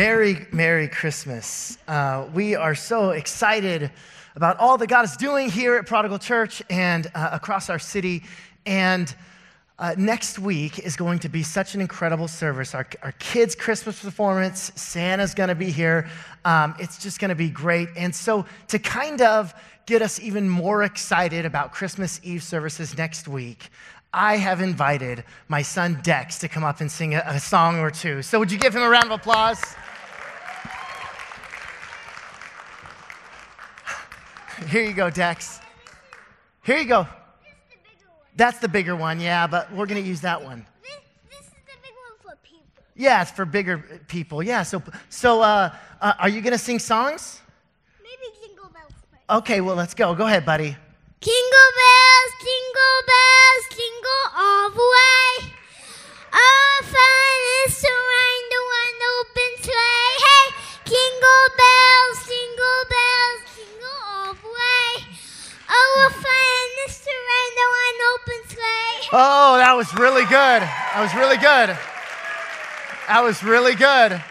Merry, Merry Christmas. Uh, we are so excited about all that God is doing here at Prodigal Church and uh, across our city. And uh, next week is going to be such an incredible service. Our, our kids' Christmas performance, Santa's going to be here. Um, it's just going to be great. And so, to kind of get us even more excited about Christmas Eve services next week, I have invited my son Dex to come up and sing a, a, song or two. So, would you give him a round of applause? Here you go, Dex. Here you go. That's the bigger one, yeah, but we're going to use that one. This, this, is the big one for people. Yeah, it's for bigger people. Yeah, so, so uh, uh, are you going to sing songs? Maybe Jingle Bells first. Okay, well, let's go. Go ahead, buddy. Jingle bells, jingle bells, jingle all the way. Our fun is to ride the one open sleigh. Hey, jingle bells, jingle bells, jingle all the way. Our fun is to ride the one open sleigh. Oh, that was really good. That was really good. That was really good.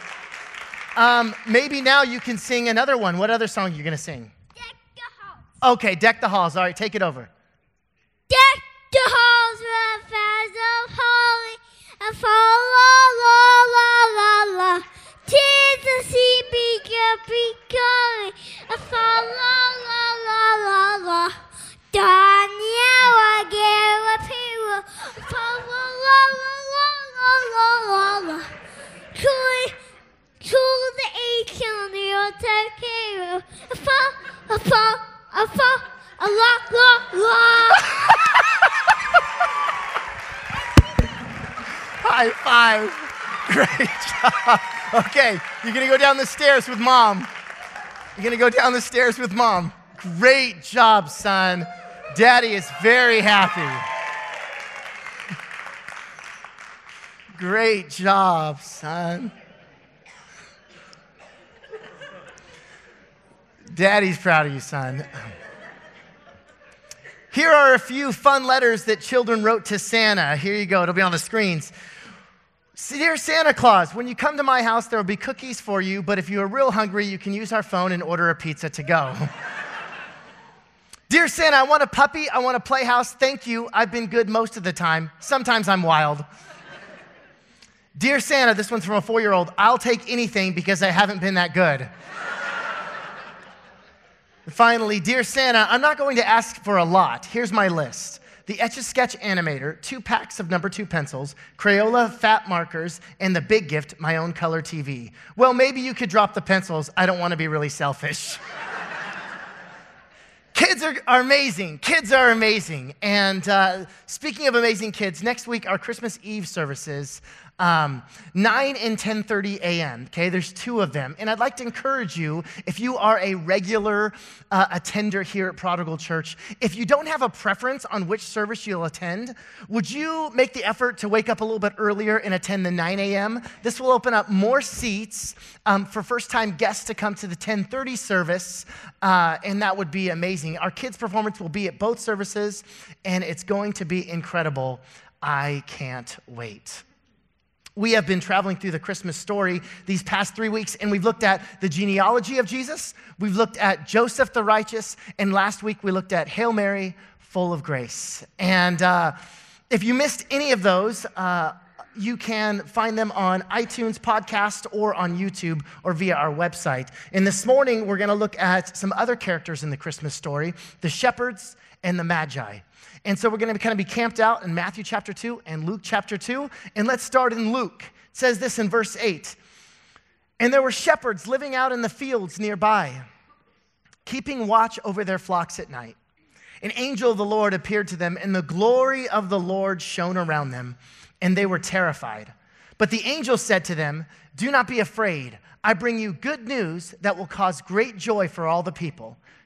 Um, maybe now you can sing another one. What other song are you going to sing? Deck the halls. Okay, Deck the Halls. All right, take it over. Deck the halls with fans of holly and fa la la la la la. Tis the sea beacon becoming Okay, you're to go down the stairs with mom. You're to go down the stairs with mom. Great job, son. Daddy is very happy. Great job, son. Daddy's proud of you, son. Here are a few fun letters that children wrote to Santa. Here you go, it'll be on the screens. Dear Santa Claus, when you come to my house, there will be cookies for you, but if you are real hungry, you can use our phone and order a pizza to go. Dear Santa, I want a puppy, I want a playhouse. Thank you. I've been good most of the time. Sometimes I'm wild. Dear Santa, this one's from a four year old. I'll take anything because I haven't been that good. Finally, dear Santa, I'm not going to ask for a lot. Here's my list the Etch a Sketch animator, two packs of number two pencils, Crayola fat markers, and the big gift, my own color TV. Well, maybe you could drop the pencils. I don't want to be really selfish. Kids are, are, amazing. Kids are amazing. And uh, speaking of amazing kids, next week our Christmas Eve services, um, 9 and 10:30 a.m. Okay, there's two of them, and I'd like to encourage you, if you are a regular uh, attender here at Prodigal Church, if you don't have a preference on which service you'll attend, would you make the effort to wake up a little bit earlier and attend the 9 a.m.? This will open up more seats um, for first-time guests to come to the 10:30 service, uh, and that would be amazing. Our kids' performance will be at both services, and it's going to be incredible. I can't wait. We have been traveling through the Christmas story these past three weeks, and we've looked at the genealogy of Jesus. We've looked at Joseph the righteous, and last week we looked at Hail Mary, full of grace. And uh, if you missed any of those, uh, you can find them on iTunes podcast or on YouTube or via our website. And this morning, we're going to look at some other characters in the Christmas story the shepherds and the magi. And so we're going to kind of be camped out in Matthew chapter 2 and Luke chapter 2. And let's start in Luke. It says this in verse 8 And there were shepherds living out in the fields nearby, keeping watch over their flocks at night. An angel of the Lord appeared to them, and the glory of the Lord shone around them, and they were terrified. But the angel said to them, Do not be afraid. I bring you good news that will cause great joy for all the people.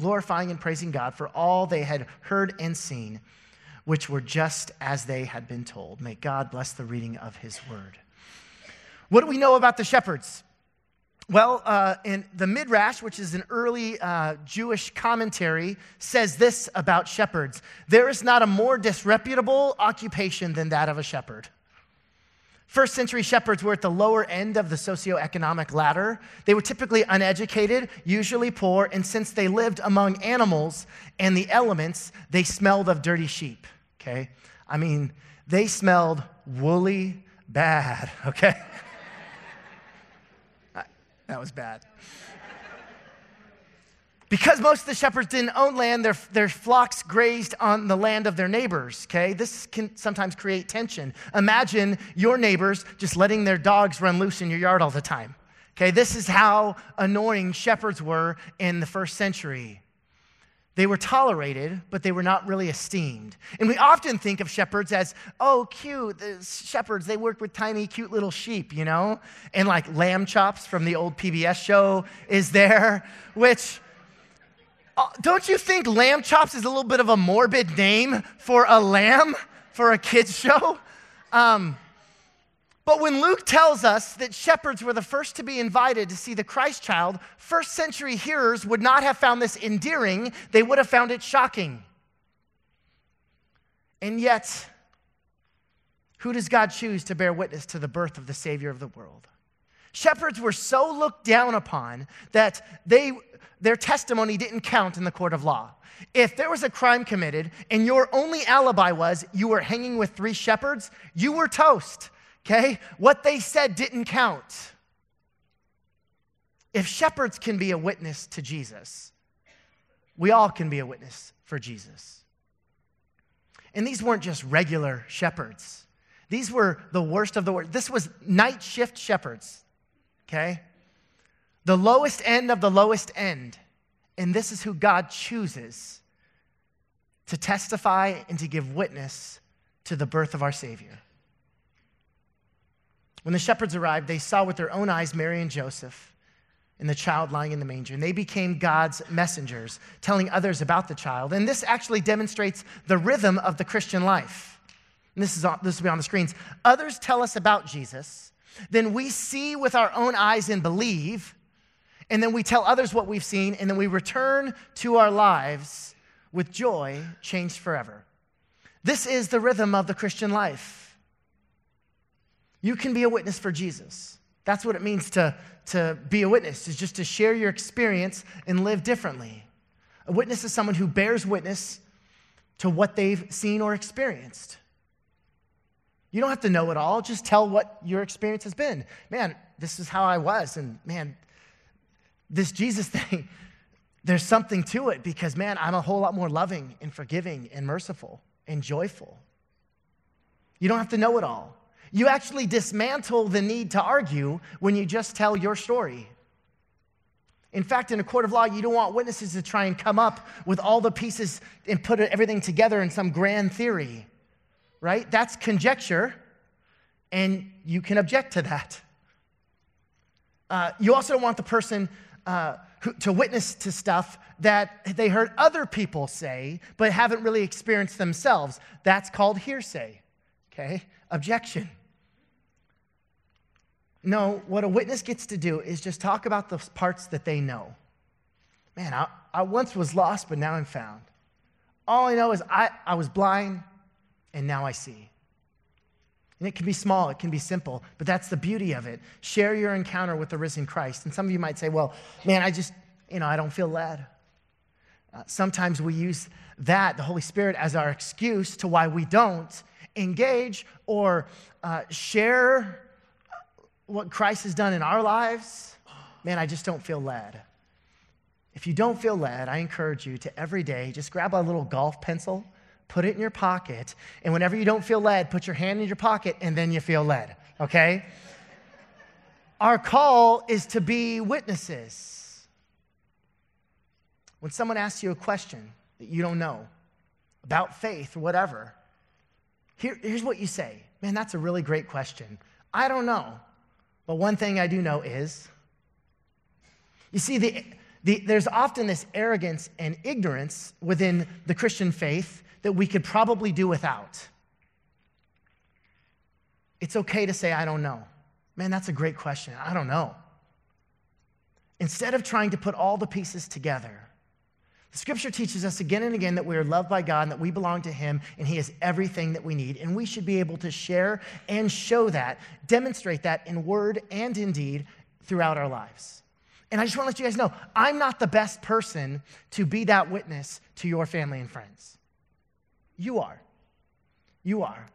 glorifying and praising God for all they had heard and seen, which were just as they had been told. May God bless the reading of his word. What do we know about the shepherds? Well, uh, in the Midrash, which is an early uh, Jewish commentary, says this about shepherds There is not a more disreputable occupation than that of a shepherd. First century shepherds were at the lower end of the socioeconomic ladder. They were typically uneducated, usually poor, and since they lived among animals and the elements, they smelled of dirty sheep, okay? I mean, they smelled woolly bad, okay? that was bad. Because most of the shepherds didn't own land, their, their flocks grazed on the land of their neighbors, okay? This can sometimes create tension. Imagine your neighbors just letting their dogs run loose in your yard all the time, okay? This is how annoying shepherds were in the first century. They were tolerated, but they were not really esteemed. And we often think of shepherds as, oh, cute. The shepherds, they work with tiny, cute little sheep, you know? And like lamb chops from the old PBS show is there, which don't you think lamb chops is a little bit of a morbid name for a lamb for a kids show? Um, but when Luke tells us that shepherds were the first to be invited to see the Christ child, first century hearers would not have found this endearing, they would have found it shocking. And yet, who does God choose to bear witness to the birth of the Savior of the world? Shepherds were so looked down upon that they their testimony didn't count in the court of law. If there was a crime committed and your only alibi was you were hanging with three shepherds, you were toast, okay? What they said didn't count. If shepherds can be a witness to Jesus, we all can be a witness for Jesus. And these weren't just regular shepherds. These were the worst of the worst. This was night shift shepherds, okay? the lowest end of the lowest end. And this is who God chooses to testify and to give witness to the birth of our Savior. When the shepherds arrived, they saw with their own eyes Mary and Joseph and the child lying in the manger. And they became God's messengers, telling others about the child. And this actually demonstrates the rhythm of the Christian life. And this, is this will be on the screens. Others tell us about Jesus, then we see with our own eyes and believe and then we tell others what we've seen, and then we return to our lives with joy changed forever. This is the rhythm of the Christian life. You can be a witness for Jesus. That's what it means to, to be a witness, is just to share your experience and live differently. A witness is someone who bears witness to what they've seen or experienced. You don't have to know it all, just tell what your experience has been. Man, this is how I was, and man, this Jesus thing, there's something to it because, man, I'm a whole lot more loving and forgiving and merciful and joyful. You don't have to know it all. You actually dismantle the need to argue when you just tell your story. In fact, in a court of law, you don't want witnesses to try and come up with all the pieces and put everything together in some grand theory, right? That's conjecture, and you can object to that. Uh, you also don't want the person uh, who, to witness to stuff that they heard other people say, but haven't really experienced themselves. That's called hearsay, okay? Objection. No, what a witness gets to do is just talk about the parts that they know. Man, I, I once was lost, but now I'm found. All I know is I, I was blind, and now I see. And it can be small, it can be simple, but that's the beauty of it. Share your encounter with the risen Christ. And some of you might say, well, man, I just, you know, I don't feel led. Uh, sometimes we use that, the Holy Spirit, as our excuse to why we don't engage or uh, share what Christ has done in our lives. Man, I just don't feel led. if you don't feel led, I encourage you to every day just grab a little golf pencil, put it in your pocket, and whenever you don't feel led, put your hand in your pocket and then you feel led, okay? Our call is to be witnesses. When someone asks you a question that you don't know about faith or whatever, here, here's what you say Man, that's a really great question. I don't know. But one thing I do know is you see, the, the, there's often this arrogance and ignorance within the Christian faith that we could probably do without. It's okay to say, I don't know. Man, that's a great question. I don't know. Instead of trying to put all the pieces together, the scripture teaches us again and again that we are loved by God and that we belong to Him and He has everything that we need. And we should be able to share and show that, demonstrate that in word and in deed throughout our lives. And I just want to let you guys know I'm not the best person to be that witness to your family and friends. You are. You are.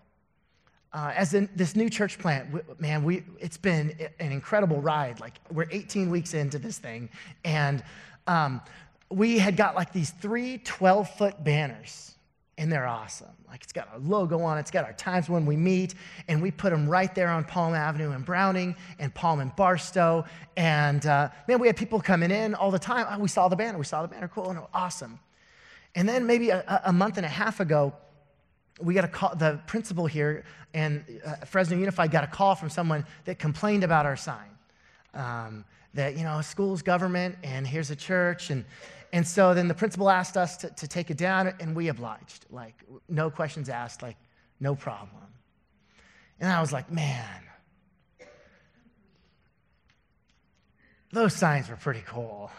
Uh, as in this new church plant, man, we, it's been an incredible ride. Like, we're 18 weeks into this thing, and um, we had got like these three 12 foot banners, and they're awesome. Like it's got our logo on it, it's got our times when we meet, and we put them right there on Palm Avenue and Browning and Palm and Barstow. And uh, man, we had people coming in all the time. Oh, we saw the banner, we saw the banner, cool, and awesome. And then maybe a, a month and a half ago, we got a call, the principal here and uh, Fresno Unified got a call from someone that complained about our sign. Um, that, you know, school's government and here's a church. And, and so then the principal asked us to, to take it down, and we obliged. Like, no questions asked, like, no problem. And I was like, man, those signs were pretty cool.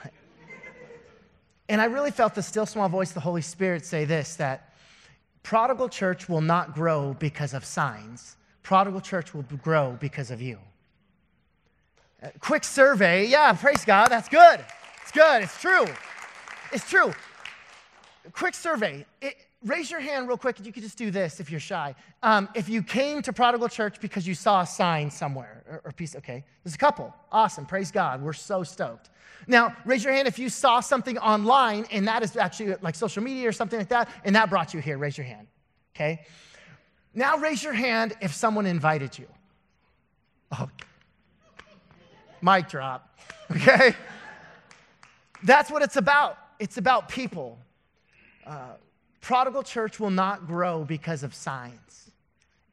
And I really felt the still small voice of the Holy Spirit say this that prodigal church will not grow because of signs, prodigal church will grow because of you. Uh, quick survey. Yeah, praise God. That's good. It's good. It's true. It's true. Quick survey. It, raise your hand real quick. You could just do this if you're shy. Um, if you came to Prodigal Church because you saw a sign somewhere or, or piece, okay, there's a couple. Awesome. Praise God. We're so stoked. Now, raise your hand if you saw something online and that is actually like social media or something like that, and that brought you here. Raise your hand. Okay. Now, raise your hand if someone invited you. Oh, mic drop. Okay. That's what it's about it's about people. Uh, prodigal church will not grow because of signs,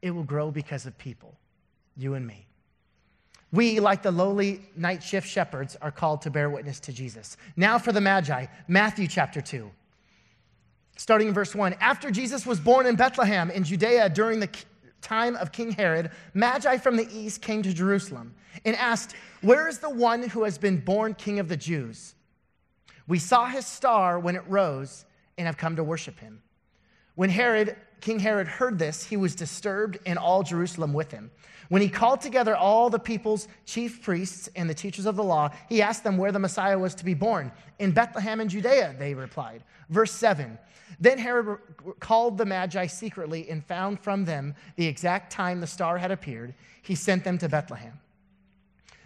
it will grow because of people, you and me. We, like the lowly night shift shepherds, are called to bear witness to Jesus. Now for the Magi, Matthew chapter 2. Starting in verse 1. After Jesus was born in Bethlehem in Judea during the time of King Herod, Magi from the east came to Jerusalem and asked, Where is the one who has been born king of the Jews? We saw his star when it rose and have come to worship him. When Herod, King Herod heard this, he was disturbed and all Jerusalem with him. When he called together all the people's chief priests and the teachers of the law, he asked them where the Messiah was to be born. In Bethlehem in Judea, they replied. Verse 7 Then Herod called the Magi secretly and found from them the exact time the star had appeared. He sent them to Bethlehem.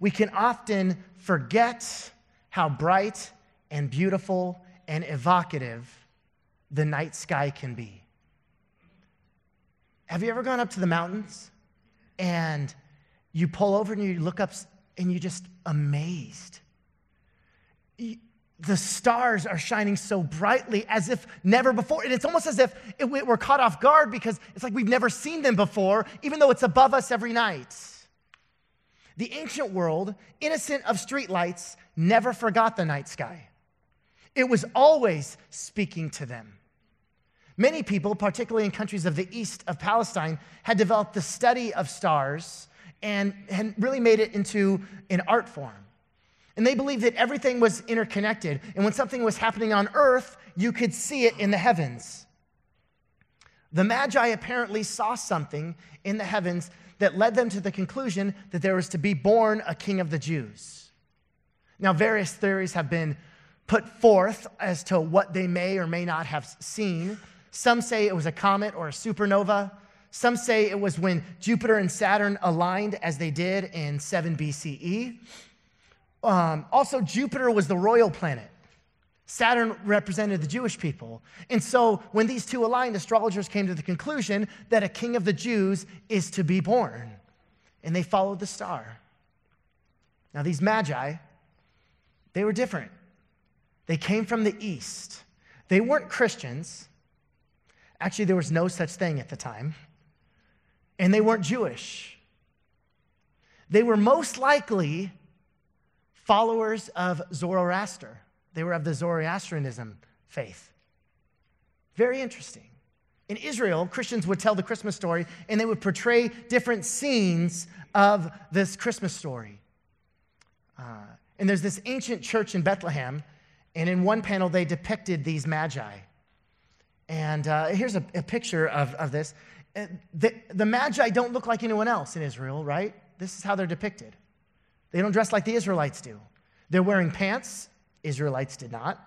we can often forget how bright and beautiful and evocative the night sky can be. Have you ever gone up to the mountains and you pull over and you look up and you're just amazed? the stars are shining so brightly as if never before. And it's almost as if we're caught off guard because it's like we've never seen them before, even though it's above us every night. The ancient world, innocent of streetlights, never forgot the night sky. It was always speaking to them. Many people, particularly in countries of the east of Palestine, had developed the study of stars and had really made it into an art form. And they believed that everything was interconnected. And when something was happening on earth, you could see it in the heavens. The Magi apparently saw something in the heavens that led them to the conclusion that there was to be born a king of the Jews. Now, various theories have been put forth as to what they may or may not have seen. Some say it was a comet or a supernova. Some say it was when Jupiter and Saturn aligned as they did in 7 BCE. Um, also, Jupiter was the royal planet. Saturn represented the Jewish people. And so when these two aligned, astrologers came to the conclusion that a king of the Jews is to be born. And they followed the star. Now, these magi, they were different. They came from the east. They weren't Christians. Actually, there was no such thing at the time. And they weren't Jewish. They were most likely followers of Zoroaster. They were of the Zoroastrianism faith. Very interesting. In Israel, Christians would tell the Christmas story and they would portray different scenes of this Christmas story. Uh, and there's this ancient church in Bethlehem, and in one panel, they depicted these magi. And uh, here's a, a, picture of, of this. Uh, the, the magi don't look like anyone else in Israel, right? This is how they're depicted. They don't dress like the Israelites do. They're wearing pants Israelites did not.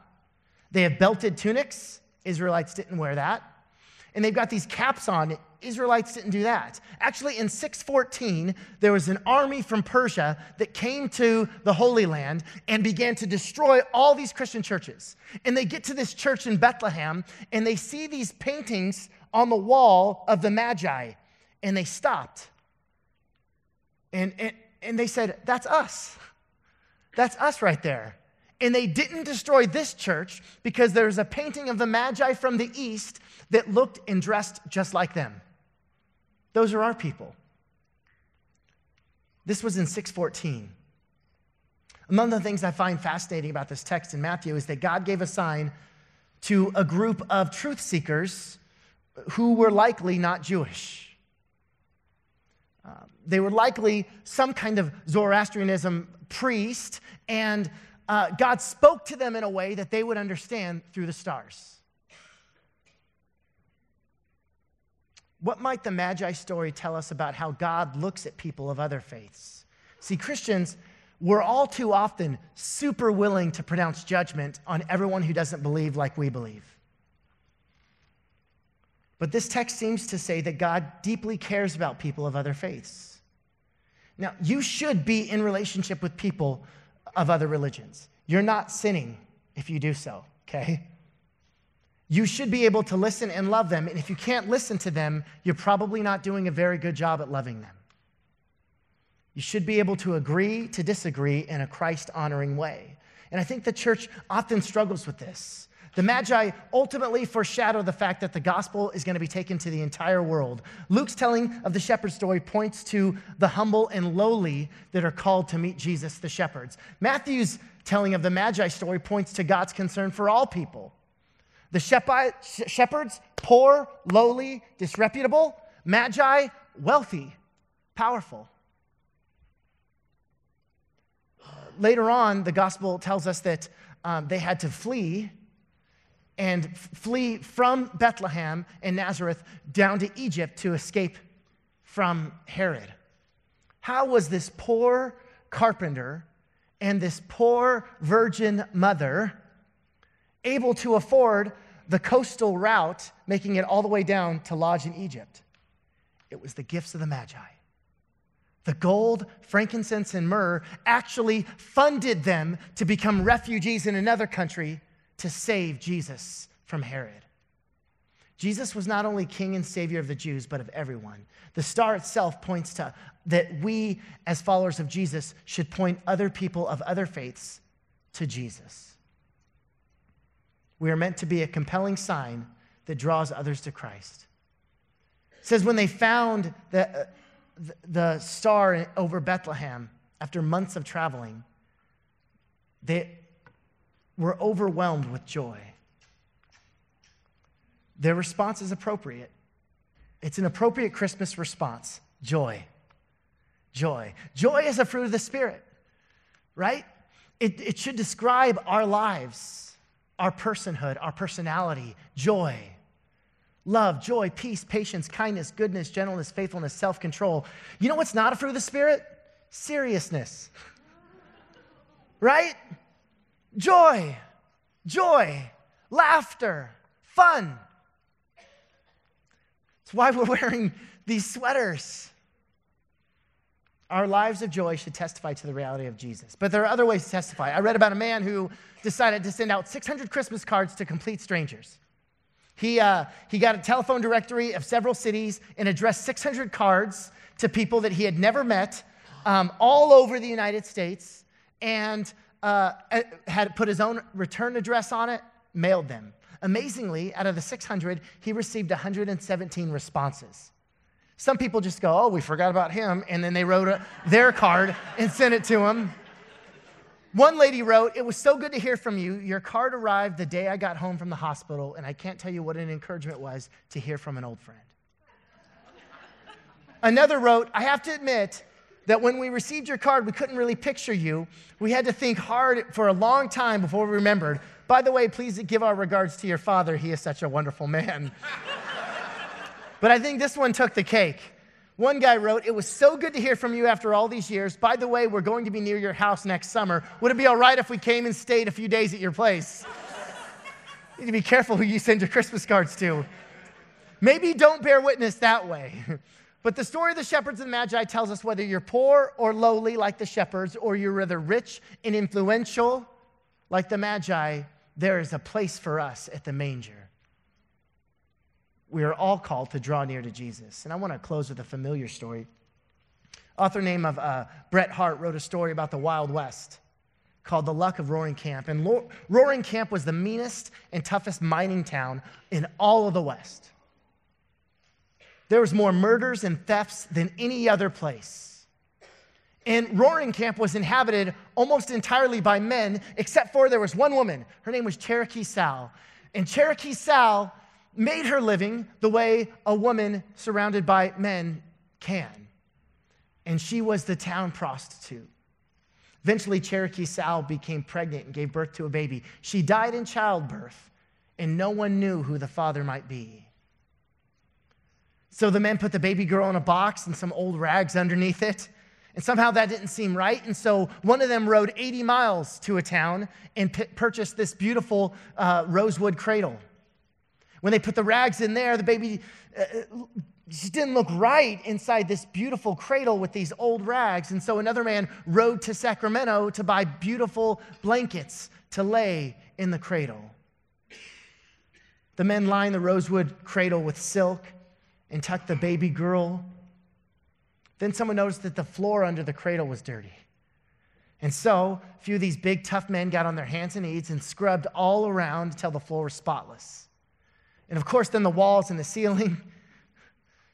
They have belted tunics. Israelites didn't wear that. And they've got these caps on. Israelites didn't do that. Actually, in 614, there was an army from Persia that came to the Holy Land and began to destroy all these Christian churches. And they get to this church in Bethlehem and they see these paintings on the wall of the Magi. And they stopped. And, and, and they said, That's us. That's us right there. And they didn't destroy this church because there's a painting of the Magi from the east that looked and dressed just like them. Those are our people. This was in 614. Among the things I find fascinating about this text in Matthew is that God gave a sign to a group of truth seekers who were likely not Jewish. Uh, they were likely some kind of Zoroastrianism priest, and uh, God spoke to them in a way that they would understand through the stars. What might the Magi story tell us about how God looks at people of other faiths? See, Christians, we're all too often super willing to pronounce judgment on everyone who doesn't believe like we believe. But this text seems to say that God deeply cares about people of other faiths. Now, you should be in relationship with people of other religions. You're not sinning if you do so, okay? You should be able to listen and love them. And if you can't listen to them, you're probably not doing a very good job at loving them. You should be able to agree to disagree in a Christ honoring way. And I think the church often struggles with this. The Magi ultimately foreshadow the fact that the gospel is going to be taken to the entire world. Luke's telling of the shepherd story points to the humble and lowly that are called to meet Jesus, the shepherds. Matthew's telling of the Magi story points to God's concern for all people. The shepherds, poor, lowly, disreputable. Magi, wealthy, powerful. Later on, the gospel tells us that um, they had to flee and flee from Bethlehem and Nazareth down to Egypt to escape from Herod. How was this poor carpenter and this poor virgin mother able to afford the coastal route, making it all the way down to lodge in Egypt? It was the gifts of the Magi. The gold, frankincense, and myrrh actually funded them to become refugees in another country to save Jesus from Herod. Jesus was not only king and savior of the Jews, but of everyone. The star itself points to that we, as followers of Jesus, should point other people of other faiths to Jesus. We are meant to be a compelling sign that draws others to Christ. It says, when they found the, uh, the star over Bethlehem after months of traveling, they, were overwhelmed with joy. Their response is appropriate. It's an appropriate Christmas response joy. Joy. Joy is a fruit of the Spirit, right? it, it should describe our lives, our personhood, our personality, joy, love, joy, peace, patience, kindness, goodness, gentleness, faithfulness, self control. You know what's not a fruit of the Spirit? Seriousness. right? Joy, joy, laughter, fun. It's why we're wearing these sweaters. Our lives of joy should testify to the reality of Jesus. But there are other ways to testify. I read about a man who decided to send out 600 Christmas cards to complete strangers. He, uh, he got a telephone directory of several cities and addressed 600 cards to people that he had never met um, all over the United States and uh, had put his own return address on it, mailed them. Amazingly, out of the 600, he received 117 responses. Some people just go, oh, we forgot about him, and then they wrote a, their card and sent it to him. One lady wrote, It was so good to hear from you. Your card arrived the day I got home from the hospital, and I can't tell you what an encouragement was to hear from an old friend. Another wrote, I have to admit that when we received your card, we couldn't really picture you. We had to think hard for a long time before we remembered. By the way, please give our regards to your father. He is such a wonderful man. but I think this one took the cake. One guy wrote, It was so good to hear from you after all these years. By the way, we're going to be near your house next summer. Would it be all right if we came and stayed a few days at your place? you need to be careful who you send your Christmas cards to. Maybe don't bear witness that way. But the story of the shepherds and the magi tells us whether you're poor or lowly like the shepherds, or you're rather rich and influential like the magi, there is a place for us at the manger we are all called to draw near to Jesus. And I want to close with a familiar story. Author name of uh, Bret Harte wrote a story about the Wild West called The Luck of Roaring Camp. And Lo- Roaring Camp was the meanest and toughest mining town in all of the West. There was more murders and thefts than any other place. And Roaring Camp was inhabited almost entirely by men, except for there was one woman. Her name was Cherokee Sal. And Cherokee Sal made her living the way a woman surrounded by men can. And she was the town prostitute. Eventually, Cherokee Sal became pregnant and gave birth to a baby. She died in childbirth, and no one knew who the father might be. So the men put the baby girl in a box and some old rags underneath it. And somehow that didn't seem right. And so one of them rode 80 miles to a town and p- purchased this beautiful uh, rosewood cradle. When they put the rags in there, the baby uh, uh, just didn't look right inside this beautiful cradle with these old rags. And so another man rode to Sacramento to buy beautiful blankets to lay in the cradle. The men lined the rosewood cradle with silk and tucked the baby girl. Then someone noticed that the floor under the cradle was dirty. And so a few of these big, tough men got on their hands and knees and scrubbed all around until the floor was spotless. And of course, then the walls and the ceiling.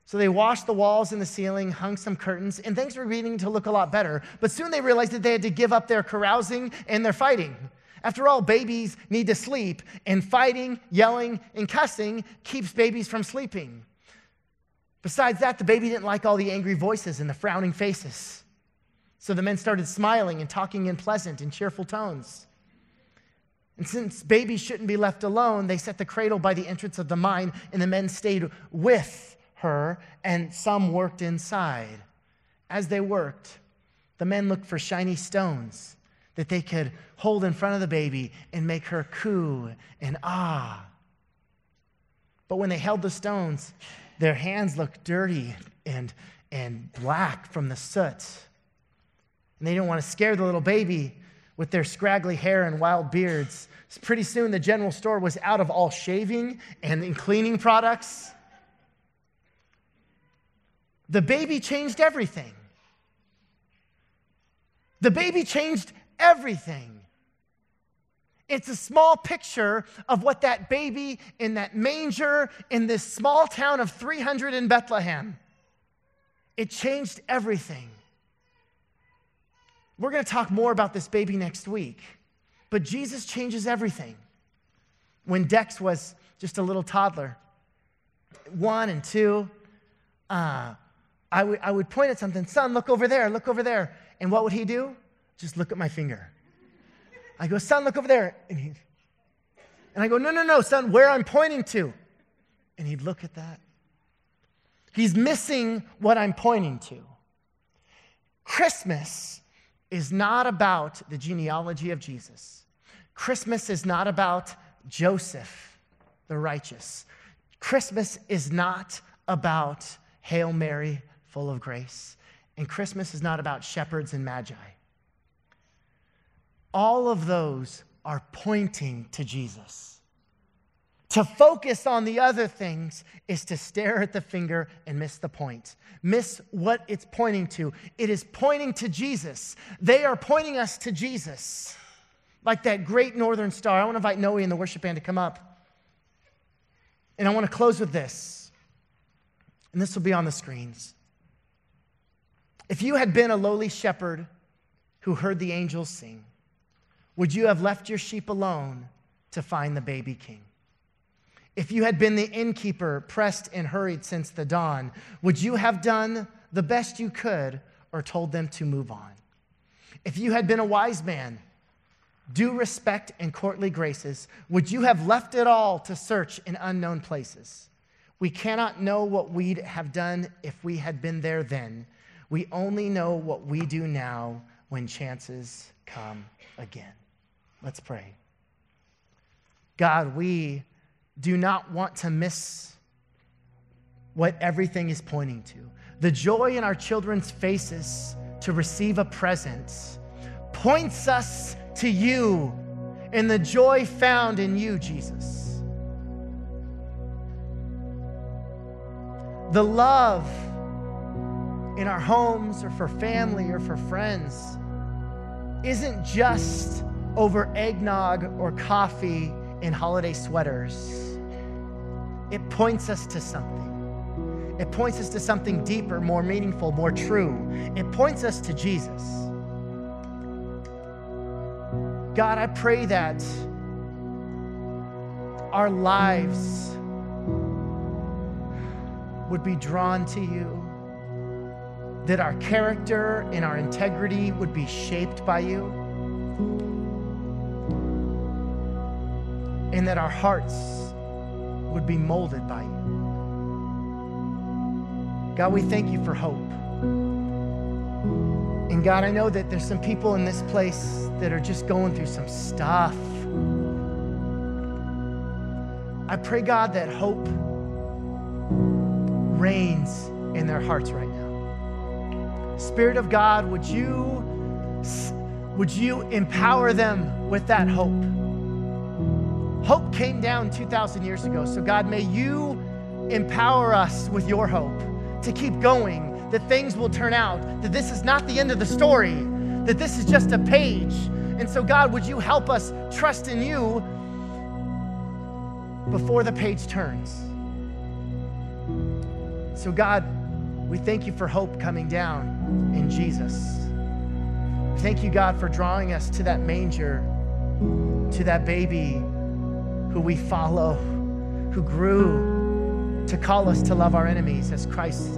So they washed the walls and the ceiling, hung some curtains, and things were beginning to look a lot better. But soon they realized that they had to give up their carousing and their fighting. After all, babies need to sleep, and fighting, yelling, and cussing keeps babies from sleeping. Besides that, the baby didn't like all the angry voices and the frowning faces. So the men started smiling and talking in pleasant and cheerful tones. And since babies shouldn't be left alone, they set the cradle by the entrance of the mine, and the men stayed with her, and some worked inside. As they worked, the men looked for shiny stones that they could hold in front of the baby and make her coo and ah. But when they held the stones, their hands look dirty and, and black from the soot. And they didn't want to scare the little baby, with their scraggly hair and wild beards. Pretty soon, the general store was out of all shaving and cleaning products. The baby changed everything. The baby changed everything. It's a small picture of what that baby in that manger in this small town of 300 in Bethlehem. It changed everything. We're going to talk more about this baby next week. But Jesus changes everything. When Dex was just a little toddler, one and two, uh, I, w- I would point at something, son, look over there, look over there. And what would he do? Just look at my finger. I go, son, look over there. And, he, and I go, no, no, no, son, where I'm pointing to. And he'd look at that. He's missing what I'm pointing to. Christmas is not about the genealogy of Jesus. Christmas is not about Joseph, the righteous. Christmas is not about Hail Mary, full of grace. And Christmas is not about shepherds and magi. All of those are pointing to Jesus. To focus on the other things is to stare at the finger and miss the point, miss what it's pointing to. It is pointing to Jesus. They are pointing us to Jesus, like that great northern star. I want to invite Noe and the worship band to come up. And I want to close with this, and this will be on the screens. If you had been a lowly shepherd who heard the angels sing, would you have left your sheep alone to find the baby king? If you had been the innkeeper, pressed and hurried since the dawn, would you have done the best you could or told them to move on? If you had been a wise man, due respect and courtly graces, would you have left it all to search in unknown places? We cannot know what we'd have done if we had been there then. We only know what we do now when chances come again. Let's pray. God, we do not want to miss what everything is pointing to. The joy in our children's faces to receive a present points us to you and the joy found in you, Jesus. The love in our homes or for family or for friends isn't just over eggnog or coffee in holiday sweaters. It points us to something. It points us to something deeper, more meaningful, more true. It points us to Jesus. God, I pray that our lives would be drawn to you, that our character and our integrity would be shaped by you. And that our hearts would be molded by you. God, we thank you for hope. And God, I know that there's some people in this place that are just going through some stuff. I pray, God, that hope reigns in their hearts right now. Spirit of God, would you, would you empower them with that hope? Hope came down 2,000 years ago. So, God, may you empower us with your hope to keep going, that things will turn out, that this is not the end of the story, that this is just a page. And so, God, would you help us trust in you before the page turns? So, God, we thank you for hope coming down in Jesus. Thank you, God, for drawing us to that manger, to that baby who we follow, who grew to call us to love our enemies as Christ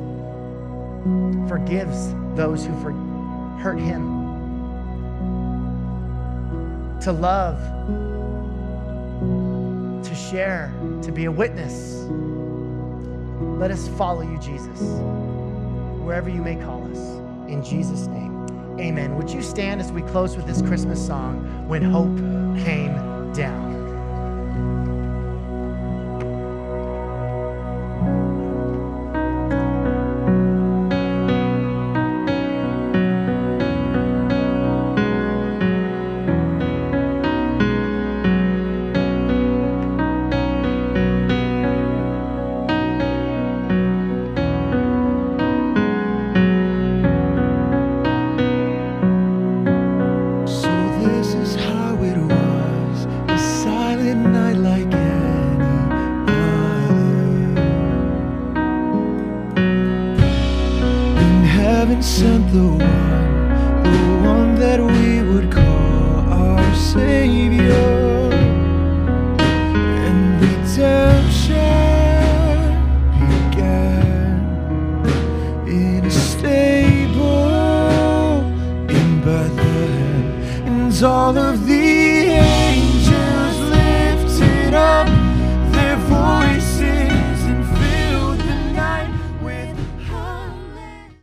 forgives those who for, hurt him, to love, to share, to be a witness. Let us follow you, Jesus, wherever you may call us. In Jesus' name, amen. Would you stand as we close with this Christmas song, When Hope Came Down?